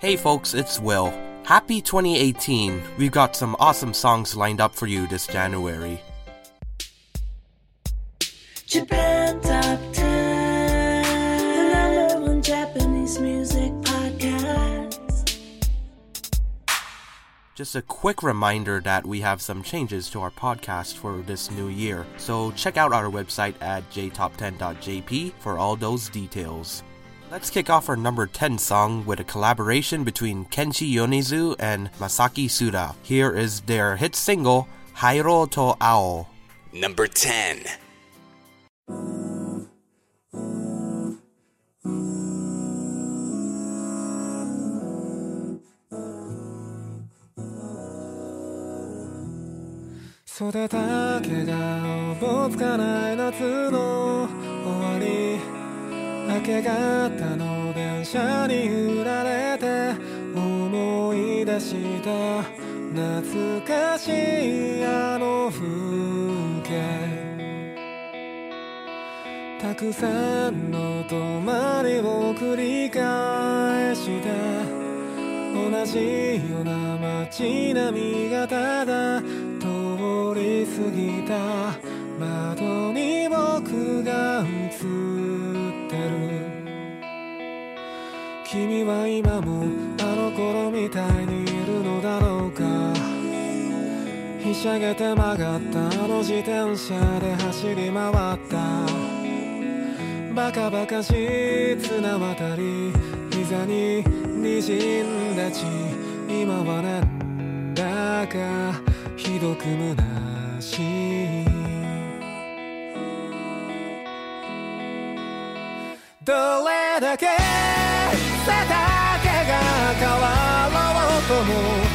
Hey folks, it's Will. Happy 2018. We've got some awesome songs lined up for you this January. Japan Top 10, the number one Japanese music podcast. Just a quick reminder that we have some changes to our podcast for this new year, so check out our website at jtop10.jp for all those details. Let's kick off our number 10 song with a collaboration between Kenshi Yonezu and Masaki Suda. Here is their hit single, Hairo to Ao. Number 10. 育てた毛がおぼつかない夏の終わり 明け方の電車に揺られて思い出した懐かしいあの風景たくさんの泊まりを繰り返して同じような街並みがただ通り過ぎた窓に僕が映君は今もあの頃みたいにいるのだろうか。ひしゃげて曲がったあの自転車で走り回った。バカバカしい綱渡り膝に滲んだ血。今はなんだかひどく虚しい。どれだけ変わろうとも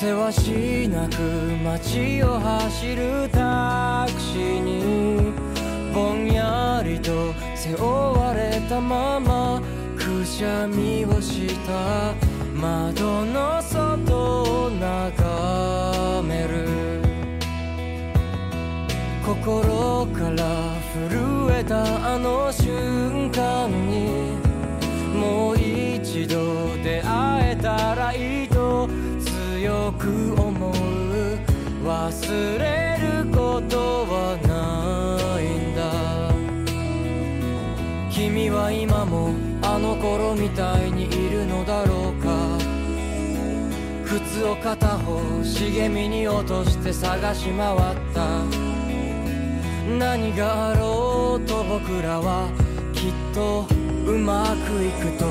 せわしなく街を走るタクシーにぼんやりと背負われたままくしゃみをした窓の外を眺める。心から震えたあの瞬間に忘れることはないんだ。君は今もあの頃みたいにいるのだろうか。靴を片方茂みに落として探し回った。何があろうと僕らはきっとうまくいくと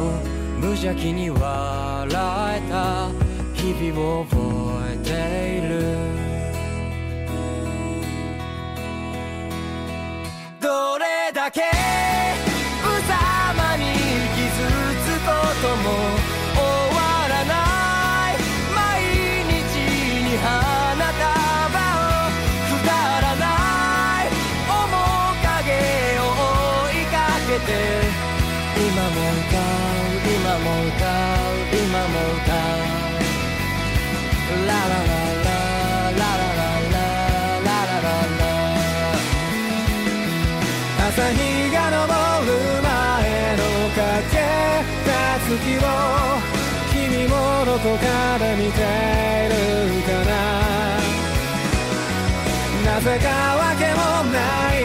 無邪気に笑えた。日々を覚えてれだけ。無様に傷つことも朝日が昇る前のかけた月を君もどこかで見ているかな。なぜかわけもない。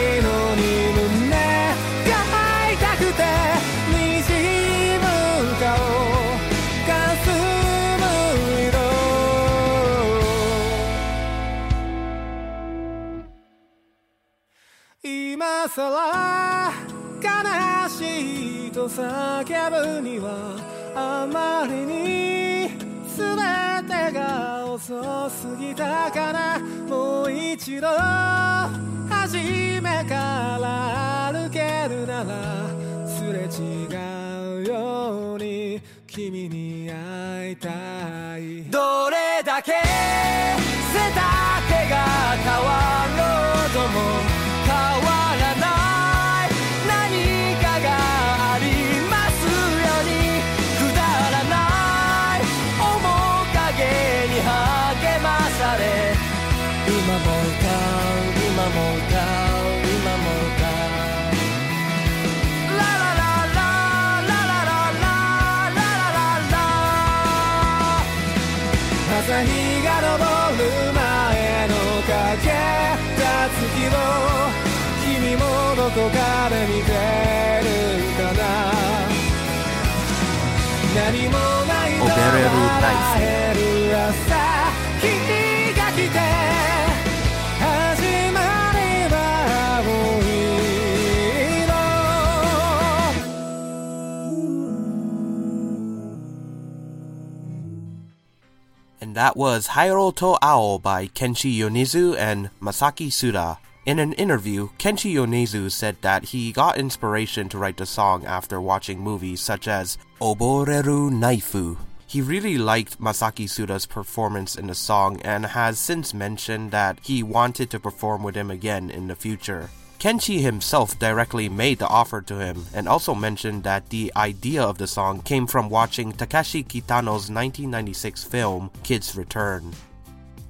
さら悲しいと叫ぶにはあまりに全てが遅すぎたかな。もう一度初めから歩けるならすれ違うように君に会いたい。どれだけ背丈が変わろうともこから見てるかな何もないのが減る朝君が来て始まれば青いの And that was Hairo to Ao by Kenshi Yonezu and Masaki Suda. In an interview, Kenshi Yonezu said that he got inspiration to write the song after watching movies such as Oboreru Naifu. He really liked Masaki Suda's performance in the song and has since mentioned that he wanted to perform with him again in the future. Kenshi himself directly made the offer to him and also mentioned that the idea of the song came from watching Takeshi Kitano's 1996 film Kids Return.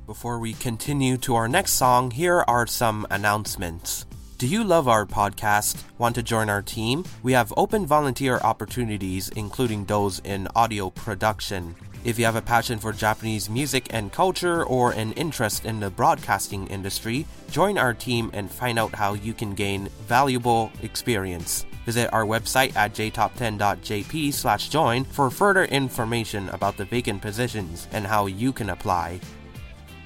Before we continue to our next song, here are some announcements. Do you love our podcast? Want to join our team? We have open volunteer opportunities, including those in audio production. If you have a passion for Japanese music and culture or an interest in the broadcasting industry, join our team and find out how you can gain valuable experience. Visit our website at jtop10.jp/join for further information about the vacant positions and how you can apply.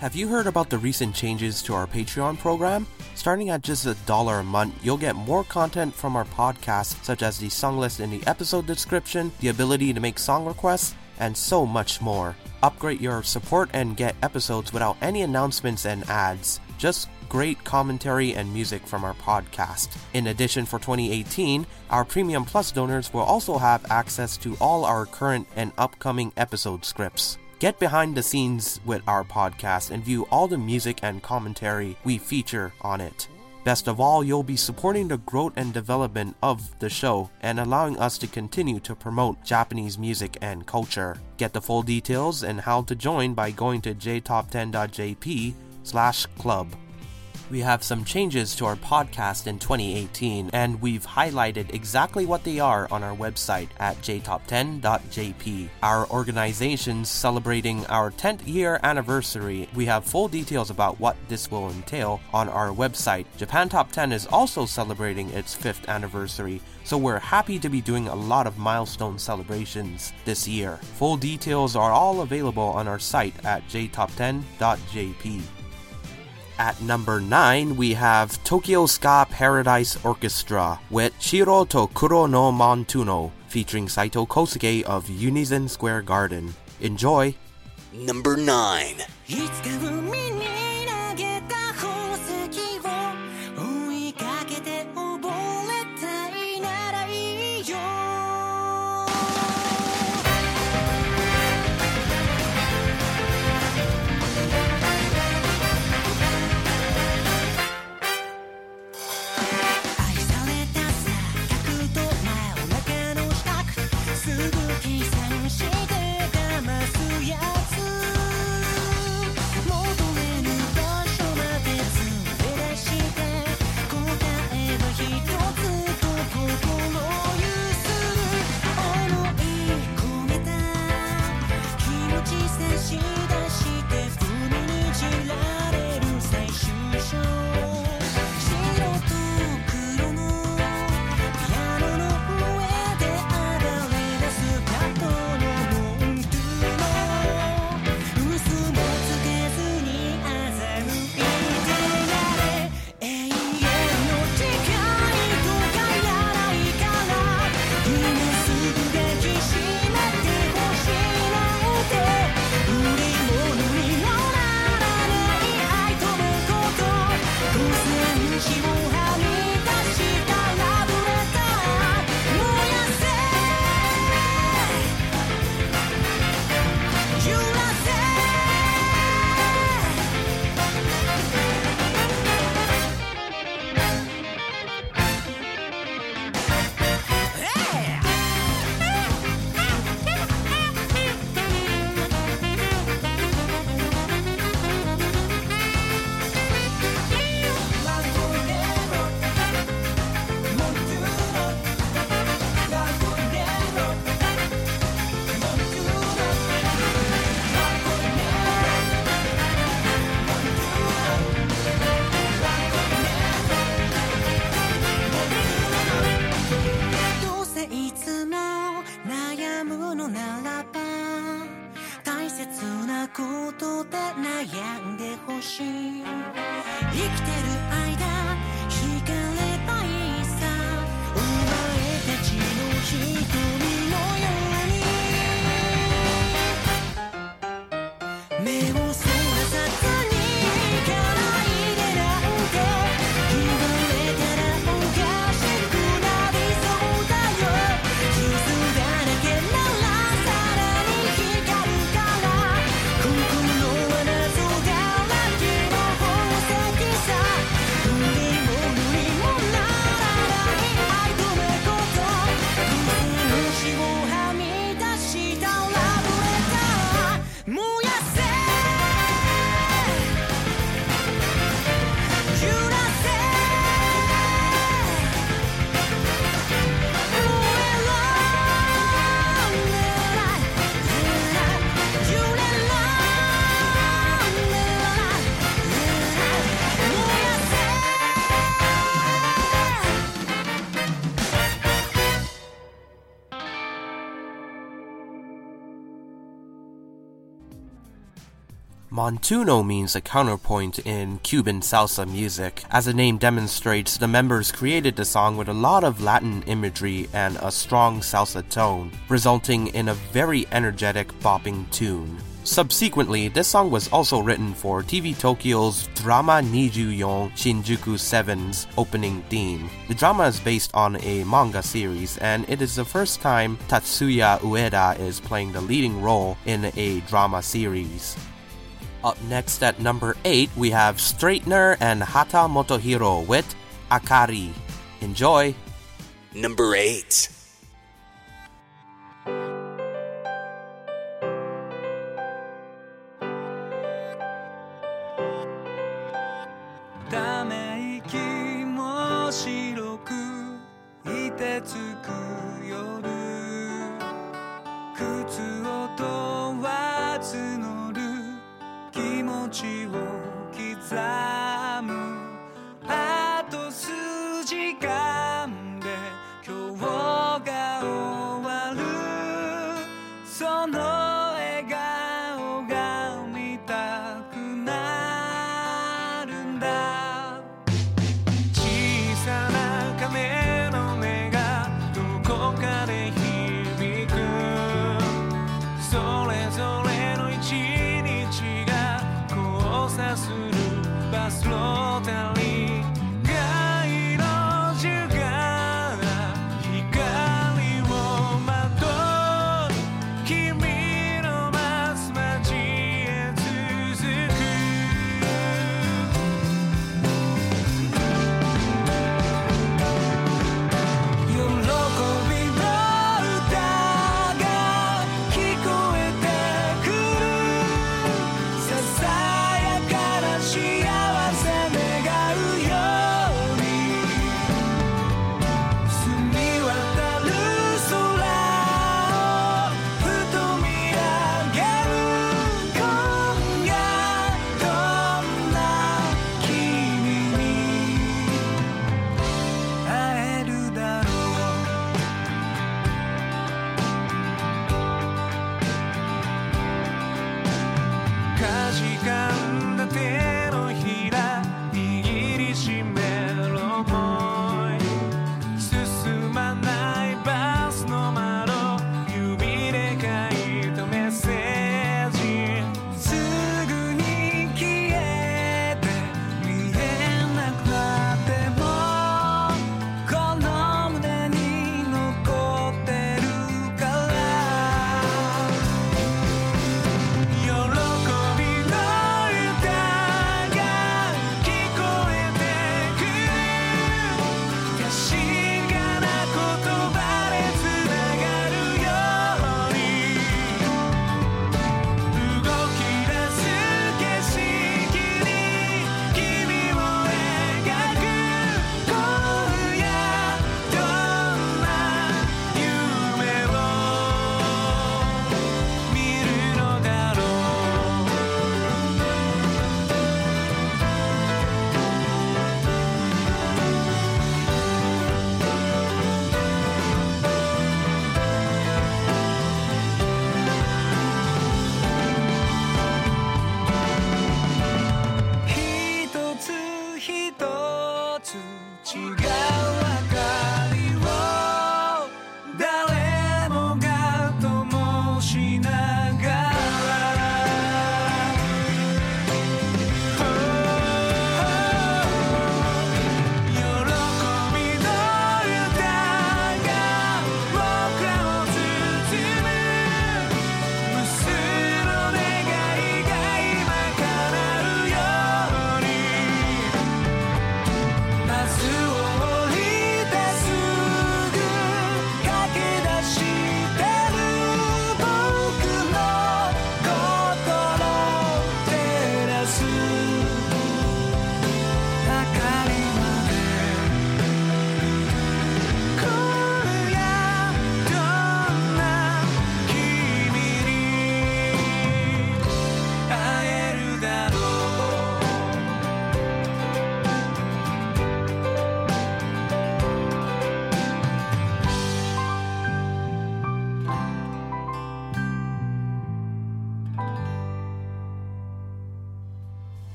Have you heard about the recent changes to our Patreon program? Starting at just a dollar a month, you'll get more content from our podcast, such as the song list in the episode description, the ability to make song requests, and so much more. Upgrade your support and get episodes without any announcements and ads. Just great commentary and music from our podcast. In addition, for 2018, our Premium Plus donors will also have access to all our current and upcoming episode scripts. Get behind the scenes with our podcast and view all the music and commentary we feature on it. Best of all, you'll be supporting the growth and development of the show and allowing us to continue to promote Japanese music and culture. Get the full details and how to join by going to jtop10.jp slash club. We have some changes to our podcast in 2018, and we've highlighted exactly what they are on our website at jtop10.jp. Our organization's celebrating our 10th year anniversary. We have full details about what this will entail on our website. Japan Top 10 is also celebrating its 5th anniversary, so we're happy to be doing a lot of milestone celebrations this year. Full details are all available on our site at jtop10.jp. At number 9, we have Tokyo Ska Paradise Orchestra with Shiro to Kuro no Montuno, featuring Saito Kosuke of Unison Square Garden. Enjoy! Number 9. Montuno means a counterpoint in Cuban salsa music. As the name demonstrates, the members created the song with a lot of Latin imagery and a strong salsa tone, resulting in a very energetic bopping tune. Subsequently, this song was also written for TV Tokyo's Drama Nijuyon Shinjuku 7's opening theme. The drama is based on a manga series, and it is the first time Tatsuya Ueda is playing the leading role in a drama series. Up next at number 8, we have Straightener and Hata Motohiro with Akari. Enjoy! Number 8.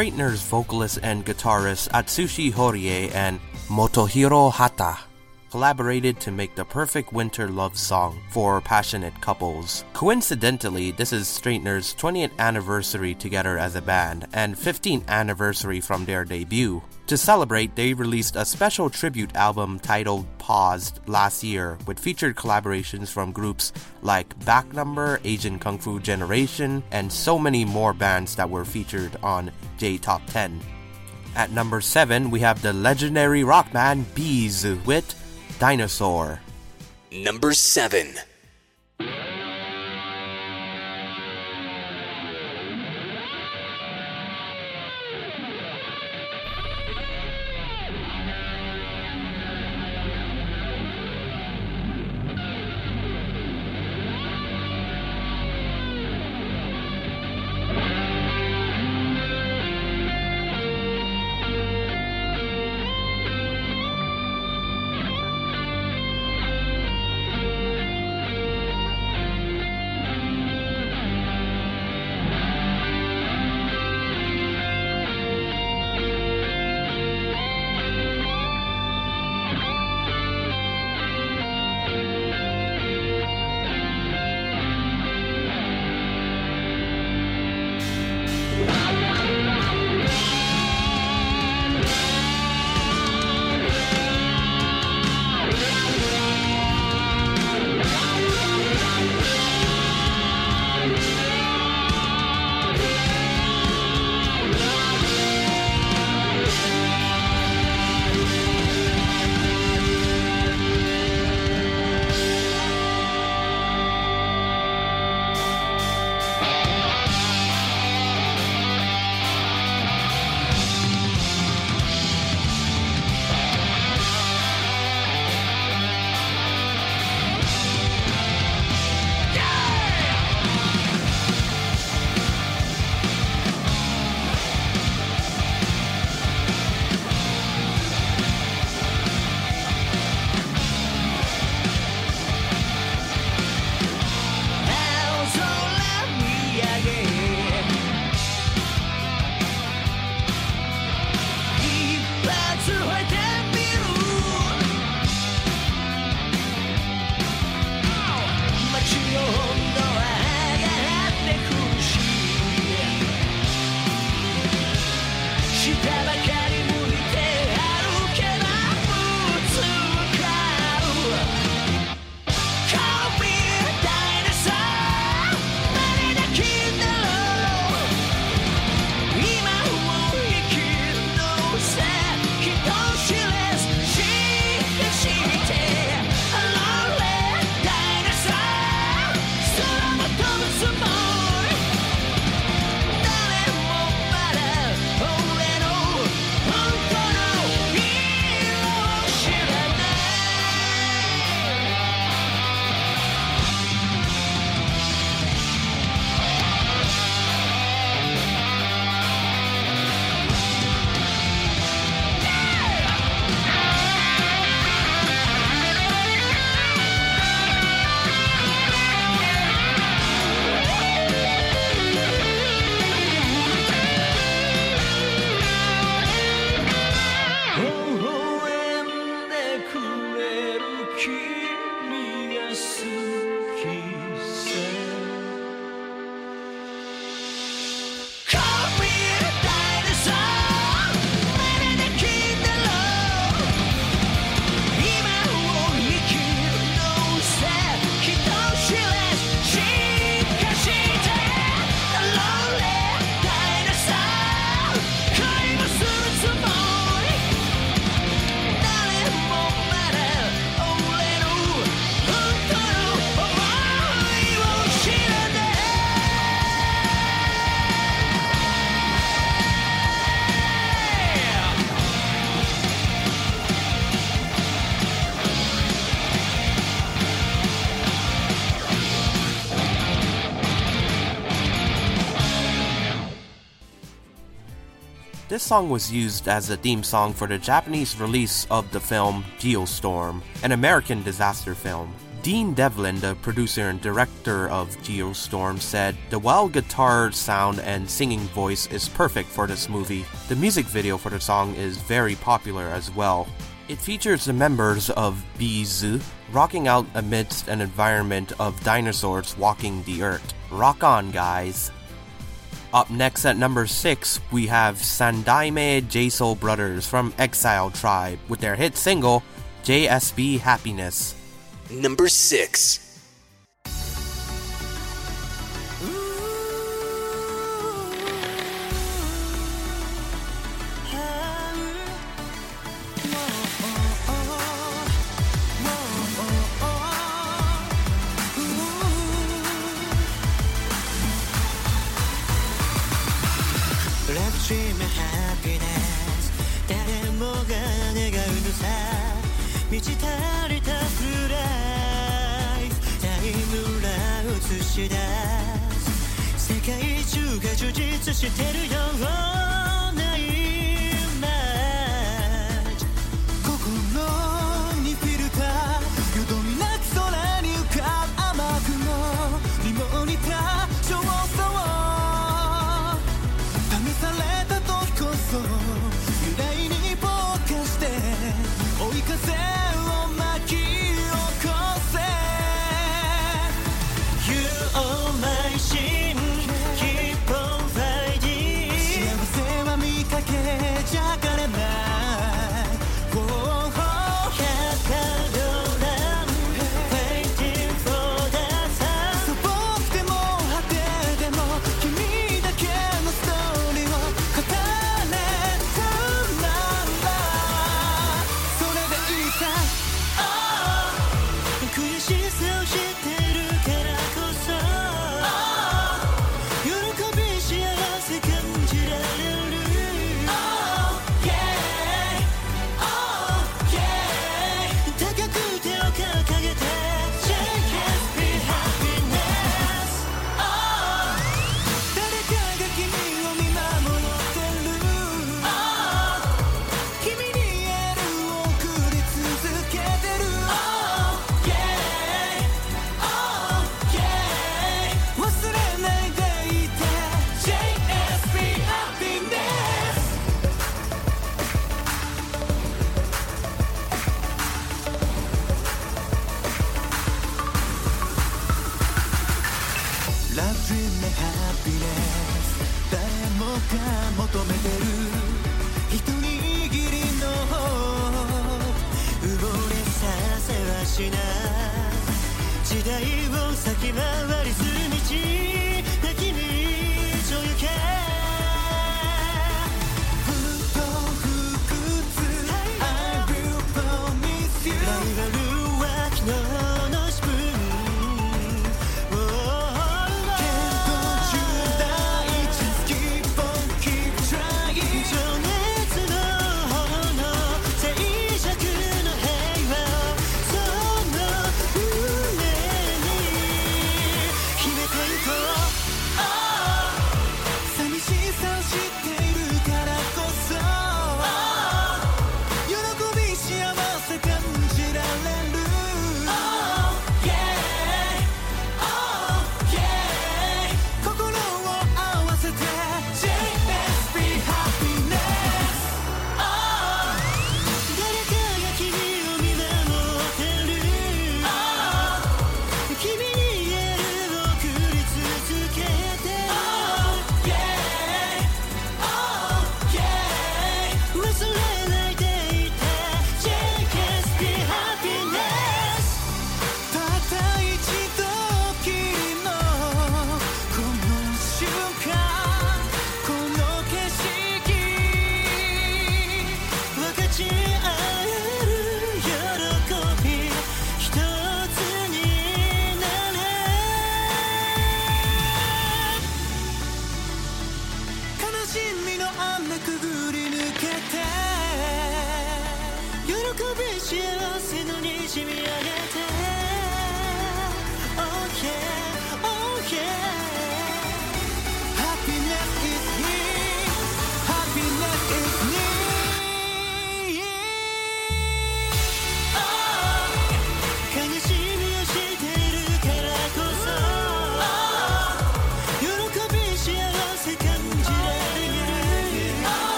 Straightener's vocalist and guitarist Atsushi Horie and Motohiro Hata collaborated to make the perfect winter love song for passionate couples. Coincidentally, this is Straightener's 20th anniversary together as a band and 15th anniversary from their debut. To celebrate, they released a special tribute album titled Paused last year with featured collaborations from groups like Back Number, Asian Kung Fu Generation, and so many more bands that were featured on J Top 10. At number 7, we have the legendary rock band B'z with Dinosaur. Number 7. song was used as a theme song for the Japanese release of the film Geostorm, an American disaster film. Dean Devlin, the producer and director of Geostorm, said, The wild guitar sound and singing voice is perfect for this movie. The music video for the song is very popular as well. It features the members of B'z rocking out amidst an environment of dinosaurs walking the earth. Rock on, guys! Up next at number 6, we have Sandaime J-Soul Brothers from Exile Tribe with their hit single, JSB Happiness. Number 6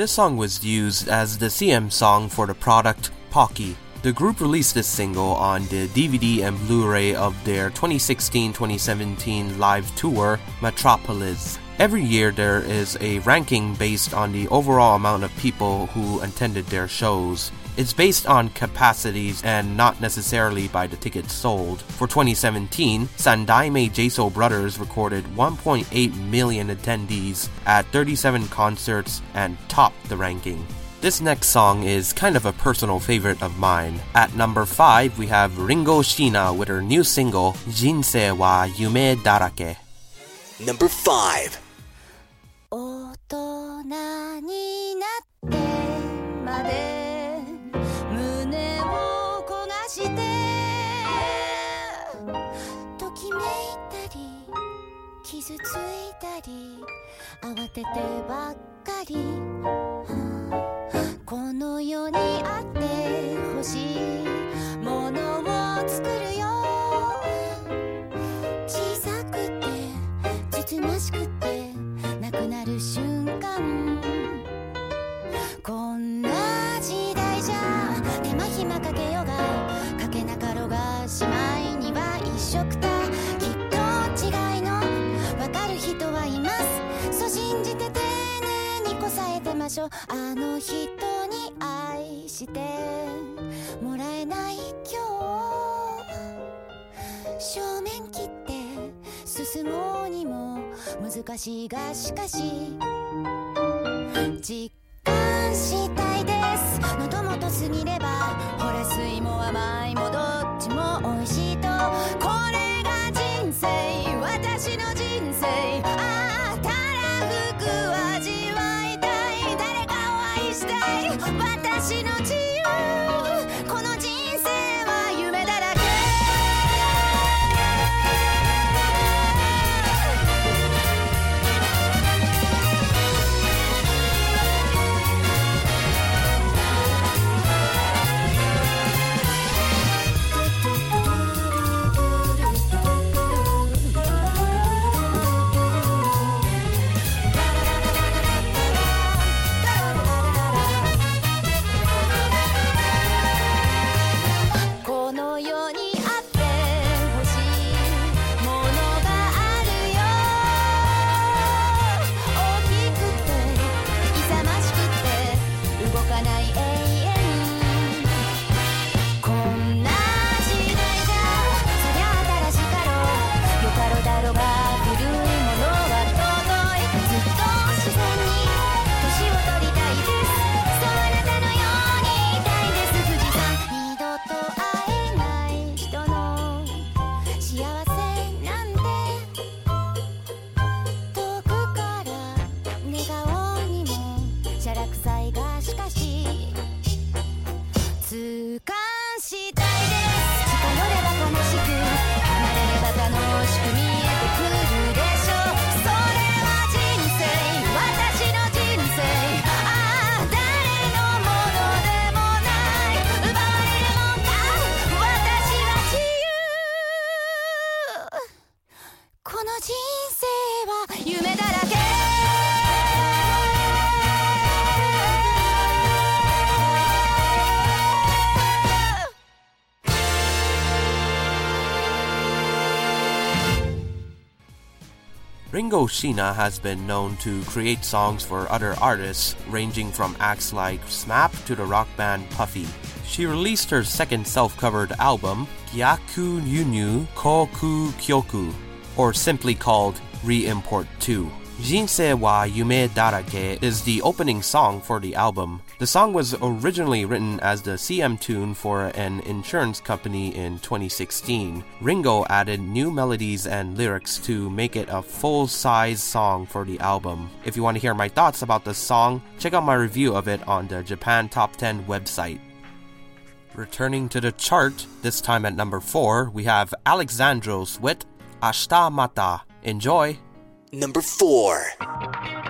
was used as the CM song for the product Pocky. The group released this single on the DVD and Blu ray of their 2016 2017 live tour, Metropolis. Every year, there is a ranking based on the overall amount of people who attended their shows. It's based on capacities and not necessarily by the tickets sold. For 2017, Sandaime J-Soul Brothers recorded 1.8 million attendees at 37 concerts and topped the ranking. This next song is kind of a personal favorite of mine. At number 5, we have Ringo Sheena with her new single, Jinsei wa Yume Darake. Number 5. 慌ててばっかり。この世にあってほしいものを作るよ。小さくてつつましくて。しょう。あの人に愛してもらえない今日。正面切って進もうにも難しいがしかし実感したいです。喉元過ぎればほら酸いも甘いもどっちも美味しいと。これが人生 Ringo Sheena has been known to create songs for other artists, ranging from acts like SMAP to the rock band Puffy. She released her second self-covered album, Gyaku Yunyu Koku Kyoku, or simply called Re-Import 2. Jinsei wa Yume Darake is the opening song for the album. The song was originally written as the CM tune for an insurance company in 2016. Ringo added new melodies and lyrics to make it a full size song for the album. If you want to hear my thoughts about the song, check out my review of it on the Japan Top 10 website. Returning to the chart, this time at number 4, we have Alexandros with Ashita Mata. Enjoy! Number 4.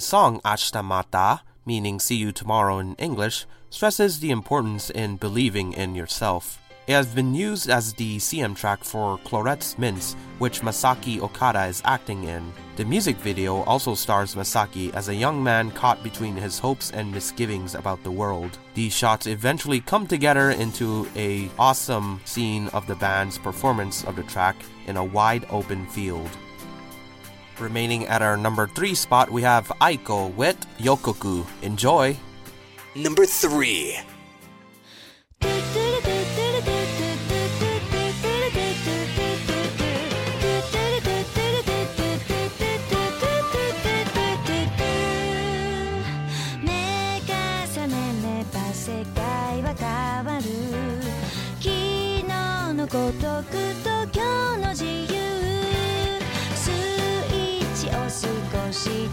The song Ashita Mata, meaning see you tomorrow in English, stresses the importance in believing in yourself. It has been used as the CM track for Clorets Mints, which Masaki Okada is acting in. The music video also stars Masaki as a young man caught between his hopes and misgivings about the world. These shots eventually come together into a awesome scene of the band's performance of the track in a wide open field. Remaining at our number three spot, we have Aiko with Yokoku. Enjoy! Number three.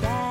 back.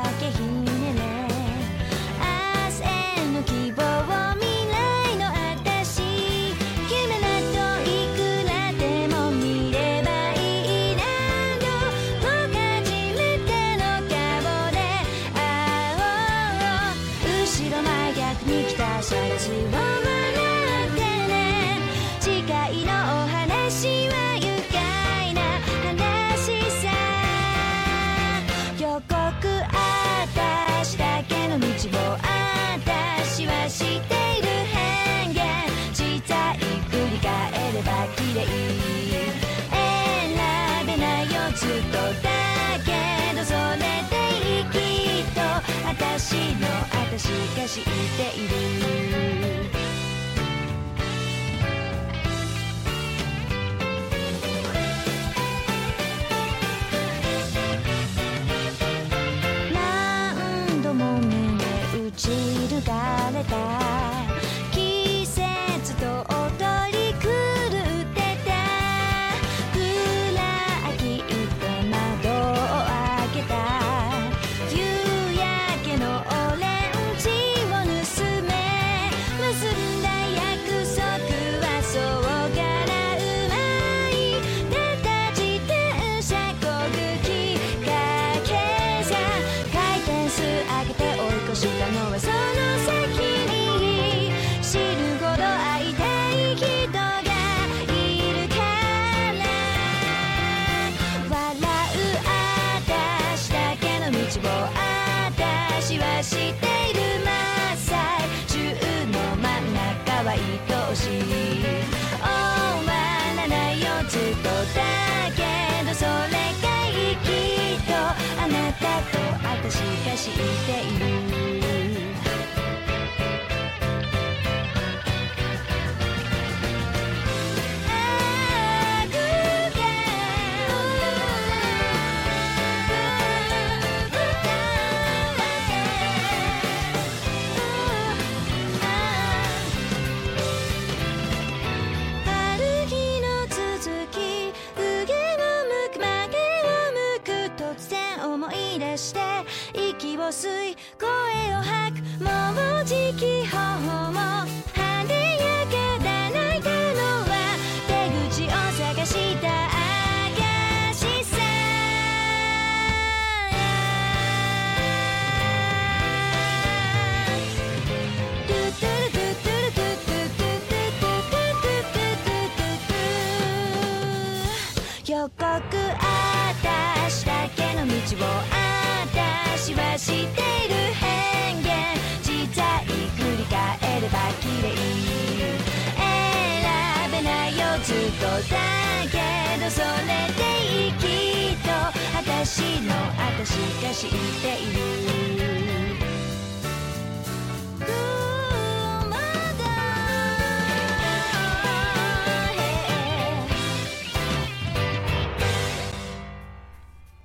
私が知っている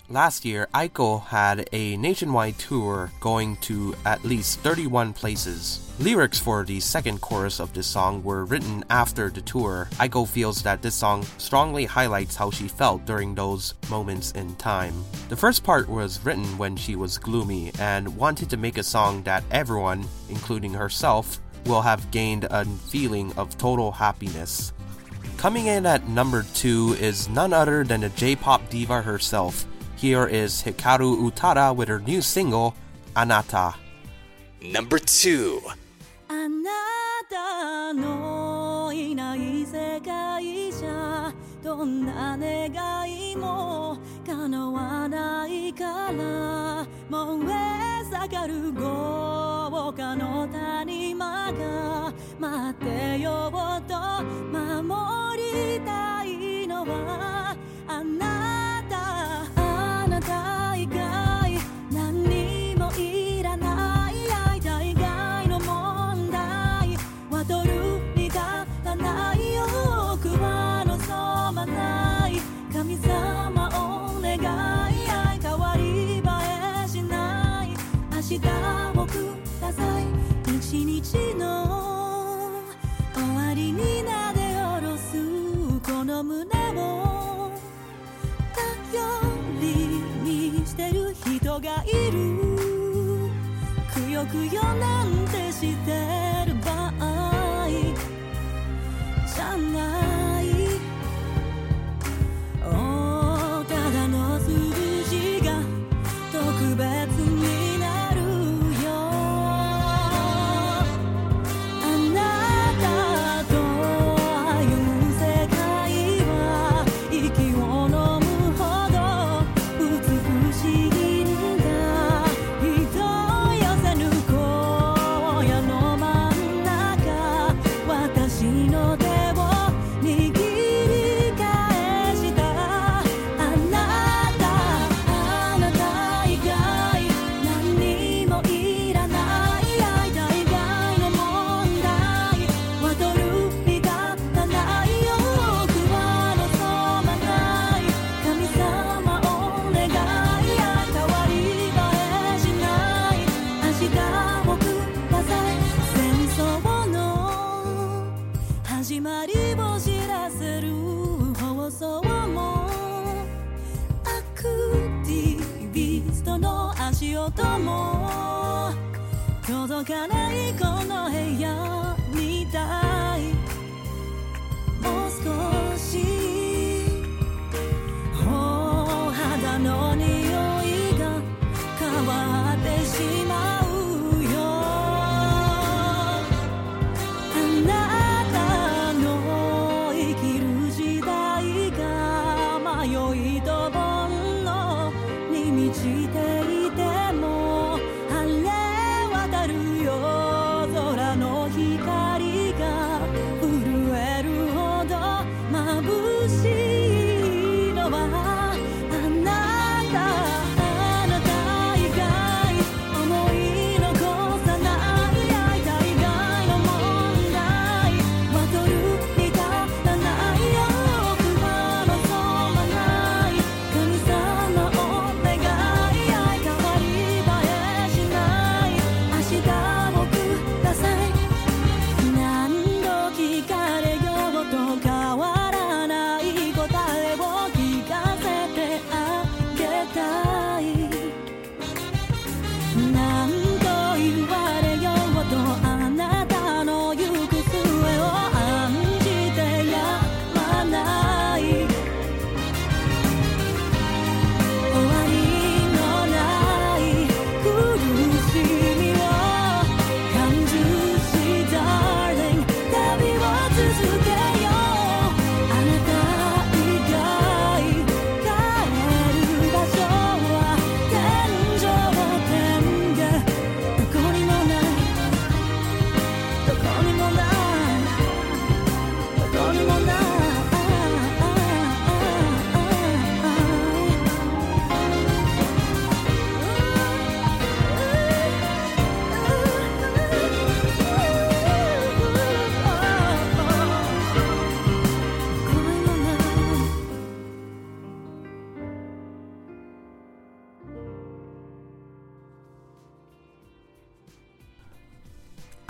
Last year, Aiko had a nationwide tour going to at least 31 places. Lyrics for the second chorus of this song were written after the tour. Aiko feels that this song strongly highlights how she felt during those moments in time. The first part was written when she was gloomy and wanted to make a song that everyone, including herself, will have gained a feeling of total happiness. Coming in at number 2 is none other than the J pop diva herself. Here is Hikaru Utada with her new single, Anata. Number 2あなたのいない世界じゃどんな願いも叶わないから燃え盛る豪華の谷間が待ってようと守りたいのはあなた。この部屋みたいもう少し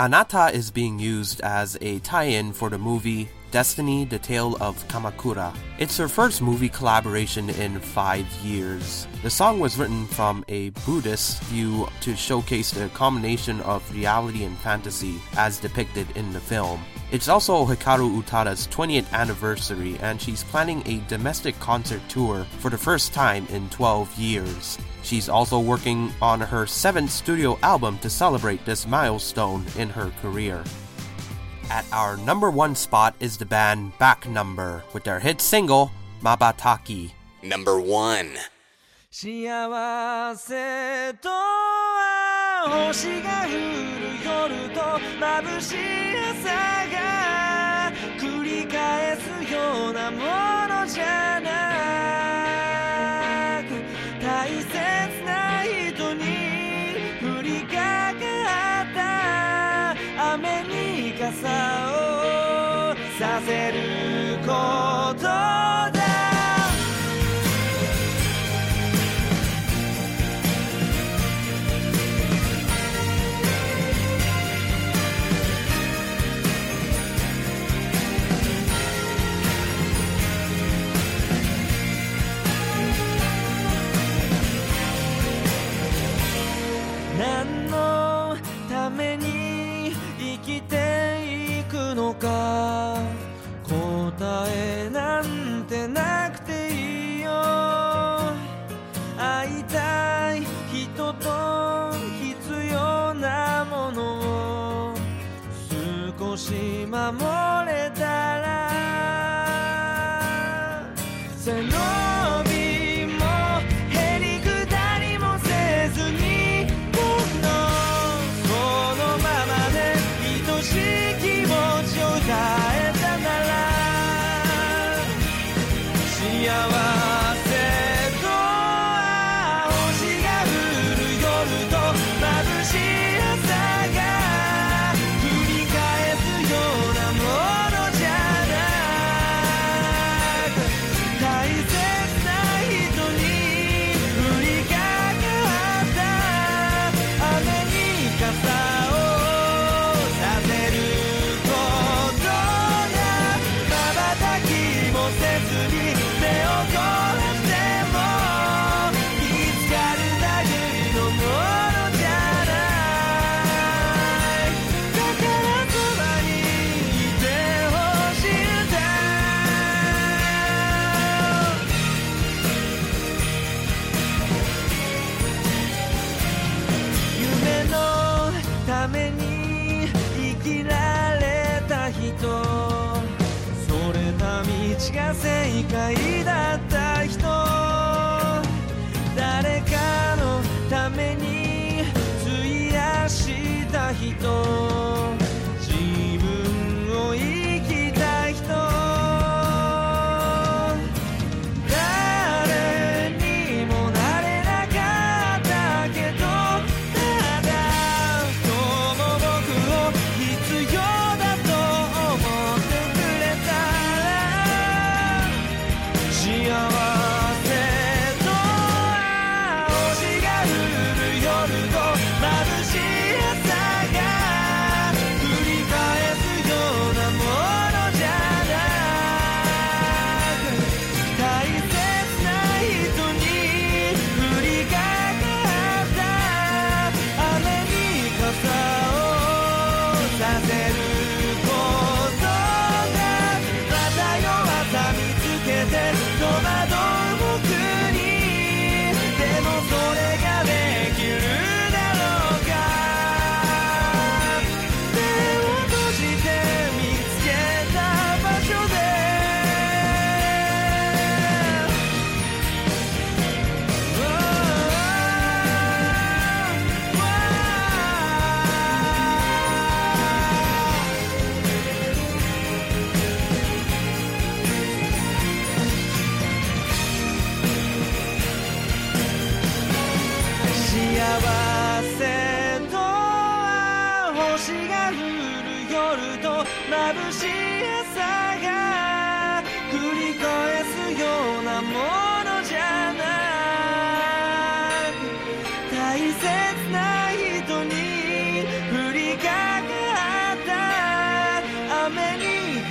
Anata is being used as a tie in for the movie Destiny The Tale of Kamakura. It's her first movie collaboration in five years. The song was written from a Buddhist view to showcase the combination of reality and fantasy as depicted in the film. It's also Hikaru Utada's 20th anniversary, and she's planning a domestic concert tour for the first time in 12 years. She's also working on her seventh studio album to celebrate this milestone in her career. At our number one spot is the band Back Number with their hit single, Mabataki. Number one. 幸せとは星が降る夜と眩しい朝が繰り返すようなものじゃない。Cristo.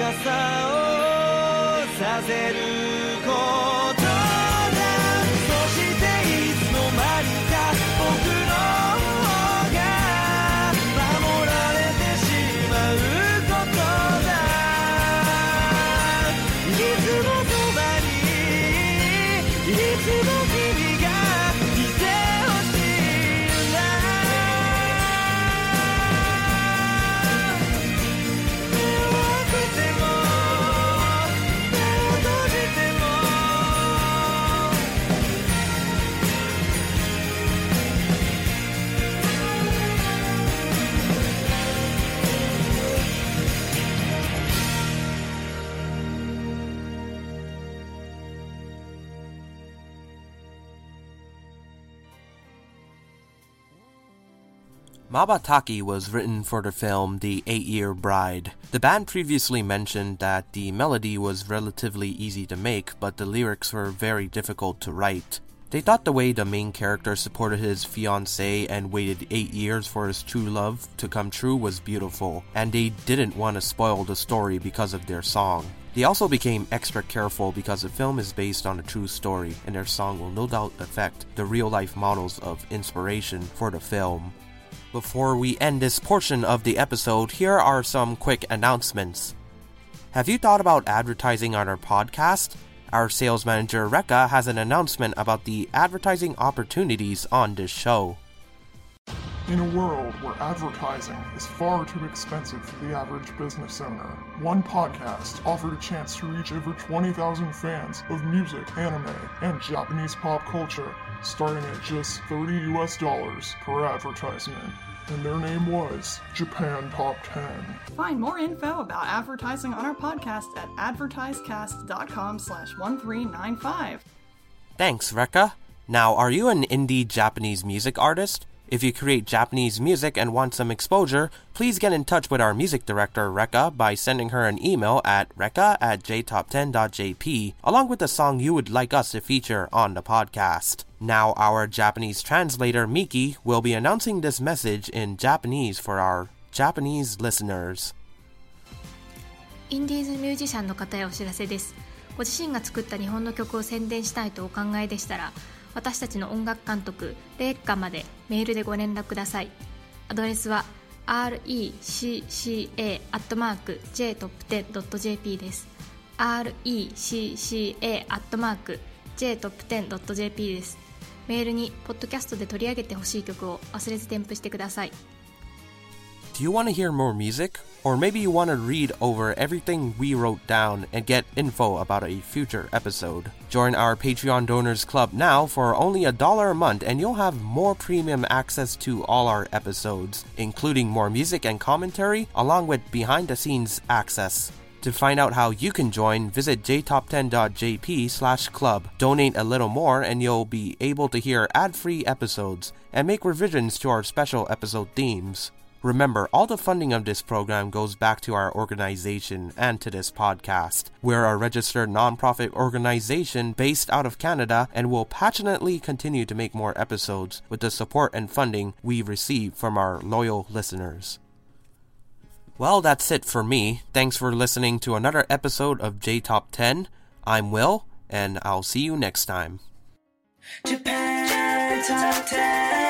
傘をさせる Mabataki was written for the film The Eight Year Bride. The band previously mentioned that the melody was relatively easy to make, but the lyrics were very difficult to write. They thought the way the main character supported his fiancée and waited eight years for his true love to come true was beautiful, and they didn't want to spoil the story because of their song. They also became extra careful because the film is based on a true story, and their song will no doubt affect the real life models of inspiration for the film. Before we end this portion of the episode, here are some quick announcements. Have you thought about advertising on our podcast? Our sales manager Rekka has an announcement about the advertising opportunities on this show. In a world where advertising is far too expensive for the average business owner, one podcast offered a chance to reach over 20,000 fans of music, anime, and Japanese pop culture, starting at just 30 US dollars per advertisement. And their name was Japan Top 10. Find more info about advertising on our podcast at advertisecast.com slash 1395. Thanks, Rekka. Now, are you an indie Japanese music artist? If you create Japanese music and want some exposure, please get in touch with our music director, Rekka, by sending her an email at rekka at jtop10.jp, along with the song you would like us to feature on the podcast. Now, our Japanese translator, Miki, will be announcing this message in Japanese for our Japanese listeners. インディーズミュージシャンの方へお知らせですご自身が作った日本の曲を宣伝したいとお考えでしたら 私たちの音楽監督レッカまでメールでご連絡ください。アドレスは recca.jtop10.jp です。Recca.jtop10.jp です。メールにポッドキャストで取り上げてほしい曲を忘れず添付してください。Do you want to hear more music? Or maybe you want to read over everything we wrote down and get info about a future episode? Join our Patreon Donors Club now for only a dollar a month and you'll have more premium access to all our episodes, including more music and commentary, along with behind the scenes access. To find out how you can join, visit jtop10.jp slash club. Donate a little more and you'll be able to hear ad-free episodes and make revisions to our special episode themes. Remember, all the funding of this program goes back to our organization and to this podcast. We're a registered nonprofit organization based out of Canada and will passionately continue to make more episodes with the support and funding we receive from our loyal listeners. Well, that's it for me. Thanks for listening to another episode of J Top 10. I'm Will, and I'll see you next time. Japan Top 10